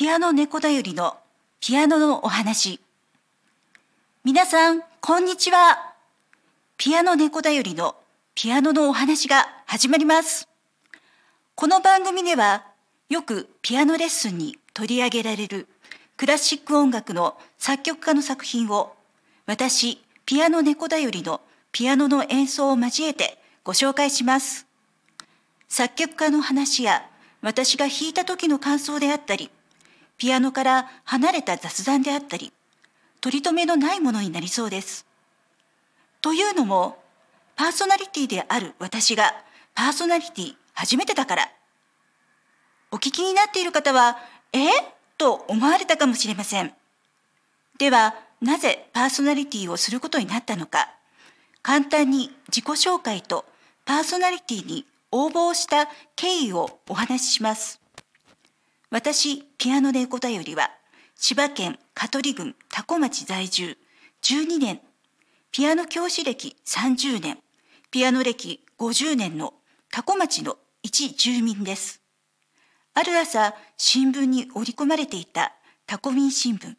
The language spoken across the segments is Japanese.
ピアノ猫だよりのピアノのお話。皆さん、こんにちは。ピアノ猫だよりのピアノのお話が始まります。この番組では、よくピアノレッスンに取り上げられるクラシック音楽の作曲家の作品を、私、ピアノ猫だよりのピアノの演奏を交えてご紹介します。作曲家の話や私が弾いた時の感想であったり、ピアノから離れた雑談であったり、取り留めのないものになりそうです。というのも、パーソナリティである私がパーソナリティ初めてだから。お聞きになっている方は、え？と思われたかもしれません。では、なぜパーソナリティをすることになったのか、簡単に自己紹介とパーソナリティに応募をした経緯をお話しします。私、ピアノで答よりは、千葉県香取郡多古町在住12年、ピアノ教師歴30年、ピアノ歴50年の多古町の一住民です。ある朝、新聞に織り込まれていたタコミン新聞。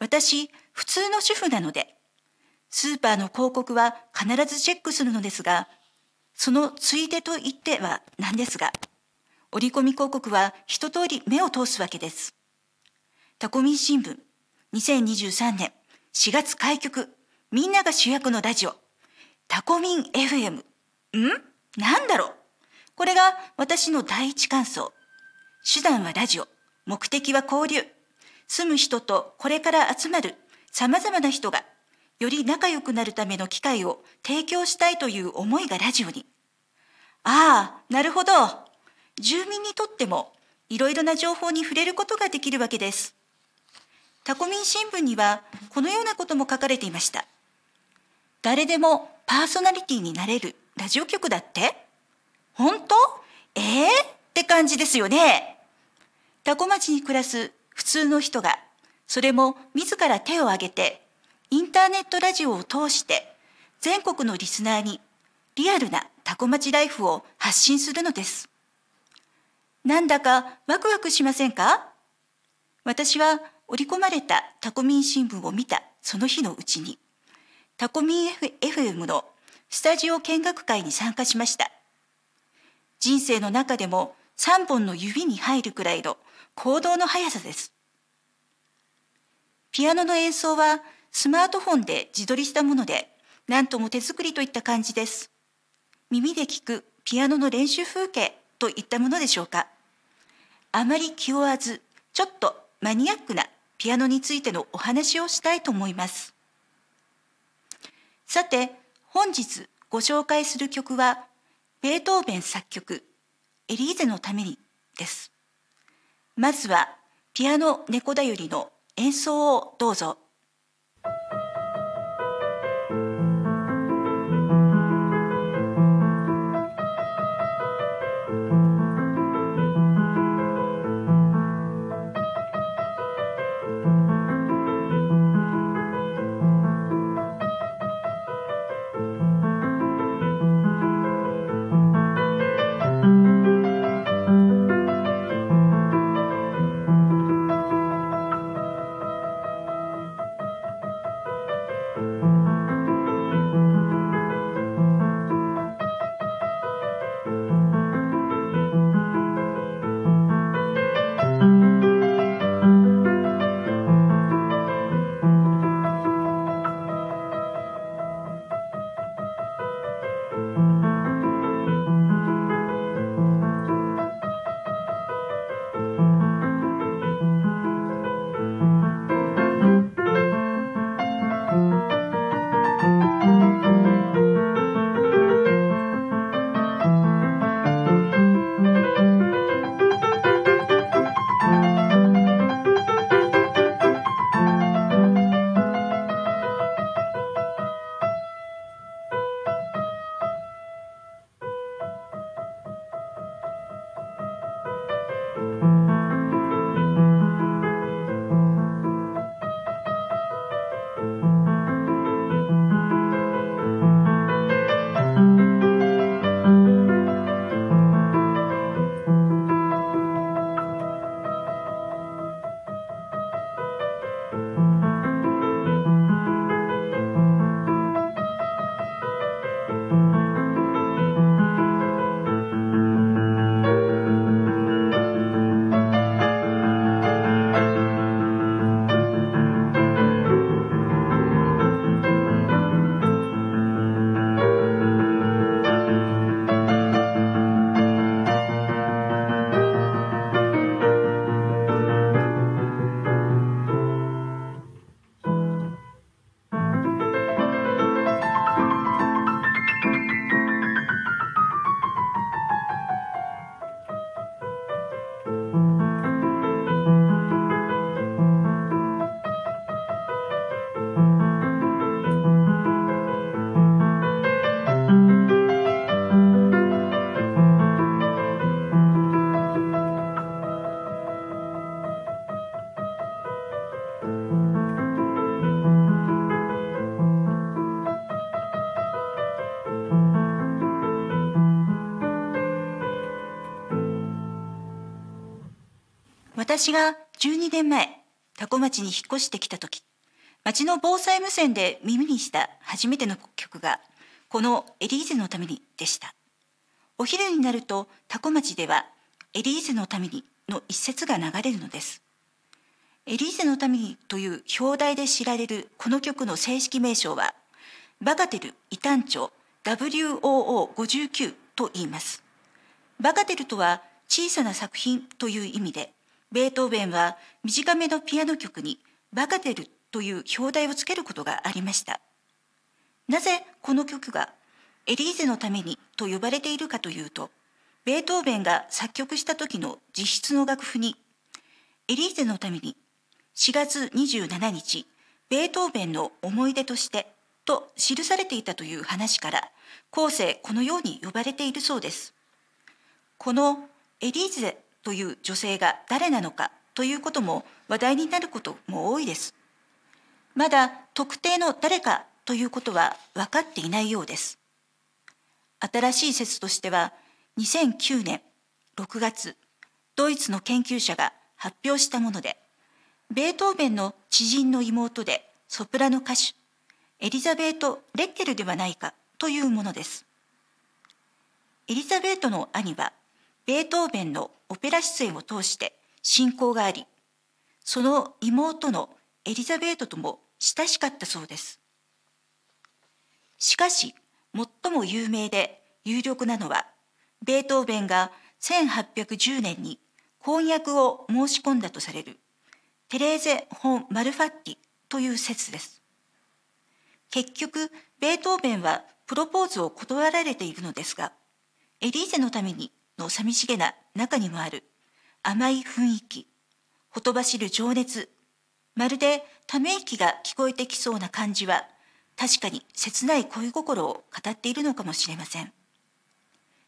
私、普通の主婦なので、スーパーの広告は必ずチェックするのですが、そのついでと言ってはなんですが、折り込み広告は一通り目を通すわけです。タコミン新聞、2023年4月開局、みんなが主役のラジオ、タコミン FM。ん？なんだろう？これが私の第一感想。手段はラジオ、目的は交流。住む人とこれから集まる様々な人がより仲良くなるための機会を提供したいという思いがラジオに。ああ、なるほど。住民にとってもいろいろな情報に触れることができるわけです。タコミン新聞にはこのようなことも書かれていました。誰でもパーソナリティになれるラジオ局だって？本当？ええー、って感じですよね。タコ町に暮らす普通の人が、それも自ら手を挙げてインターネットラジオを通して全国のリスナーにリアルなタコ町ライフを発信するのです。なんだかワクワクしませんか？私は織り込まれたタコミン新聞を見たその日のうちにタコミン FM のスタジオ見学会に参加しました。人生の中でも3本の指に入るくらいの行動の速さです。ピアノの演奏はスマートフォンで自撮りしたもので、何とも手作りといった感じです。耳で聞くピアノの練習風景といったものでしょうか？あまり気負わず、ちょっとマニアックなピアノについてのお話をしたいと思います。さて、本日ご紹介する曲は、ベートーベン作曲、エリーゼのためにです。まずは、ピアノ猫だよりの演奏をどうぞ。私が12年前、多古町に引っ越してきた時、町の防災無線で耳にした初めての曲が、このエリーゼのためにでした。お昼になると多古町では、エリーゼのためにの一節が流れるのです。エリーゼのためにという表題で知られるこの曲の正式名称は、バガテル異端調 WOO59 と言います。バガテルとは小さな作品という意味で、ベートーベンは短めのピアノ曲にバガテルという表題をつけることがありました。なぜこの曲がエリーゼのためにと呼ばれているかというと、ベートーベンが作曲した時の実質の楽譜に、エリーゼのために4月27日、ベートーベンの思い出としてと記されていたという話から、後世このように呼ばれているそうです。このエリーゼという女性が誰なのかということも話題になることも多いです。まだ特定の誰かということは分かっていないようです。新しい説としては2009年6月ドイツの研究者が発表したものでベートーベンの知人の妹でソプラノ歌手エリザベート・レッケルではないかというものです。エリザベートの兄はベートーベンのオペラ出演を通して親交がありその妹のエリザベートとも親しかったそうです。しかし最も有名で有力なのはベートーベンが1810年に婚約を申し込んだとされるテレーゼ・ホン・マルファッティという説です。結局、ベートーベンはプロポーズを断られているのですが、エリーゼのためにの寂しげな中にもある甘い雰囲気、ほとばしる情熱、まるでため息が聞こえてきそうな感じは、確かに切ない恋心を語っているのかもしれません。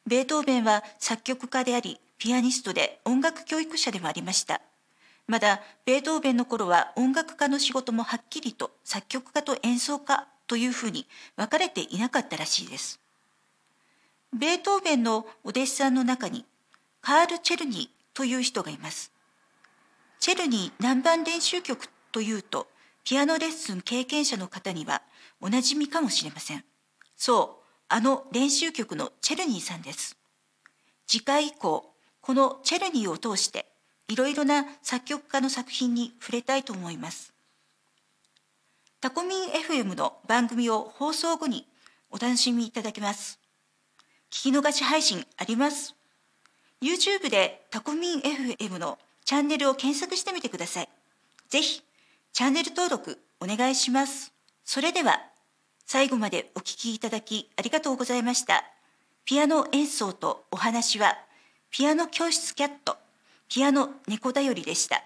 ベートーベンは作曲家であり、ピアニストで音楽教育者でもありました。まだベートーベンの頃は音楽家の仕事もはっきりと作曲家と演奏家というふうに分かれていなかったらしいです。ベートーベンのお弟子さんの中にカール・チェルニーという人がいます。チェルニー南蛮練習曲というとピアノレッスン経験者の方にはおなじみかもしれません。そう、あの練習曲のチェルニーさんです。次回以降、このチェルニーを通していろいろな作曲家の作品に触れたいと思います。タコミン FM の番組を放送後にお楽しみいただけます。聞き逃し配信あります。YouTube でタコミン FM のチャンネルを検索してみてください。ぜひ、チャンネル登録お願いします。それでは、最後までお聴きいただきありがとうございました。ピアノ演奏とお話は、ピアノ教室キャットピアノ猫だよりでした。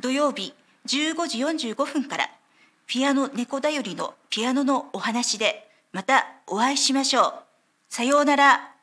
土曜日15時45分からピアノ猫だよりのピアノのお話でまたお会いしましょう。さようなら。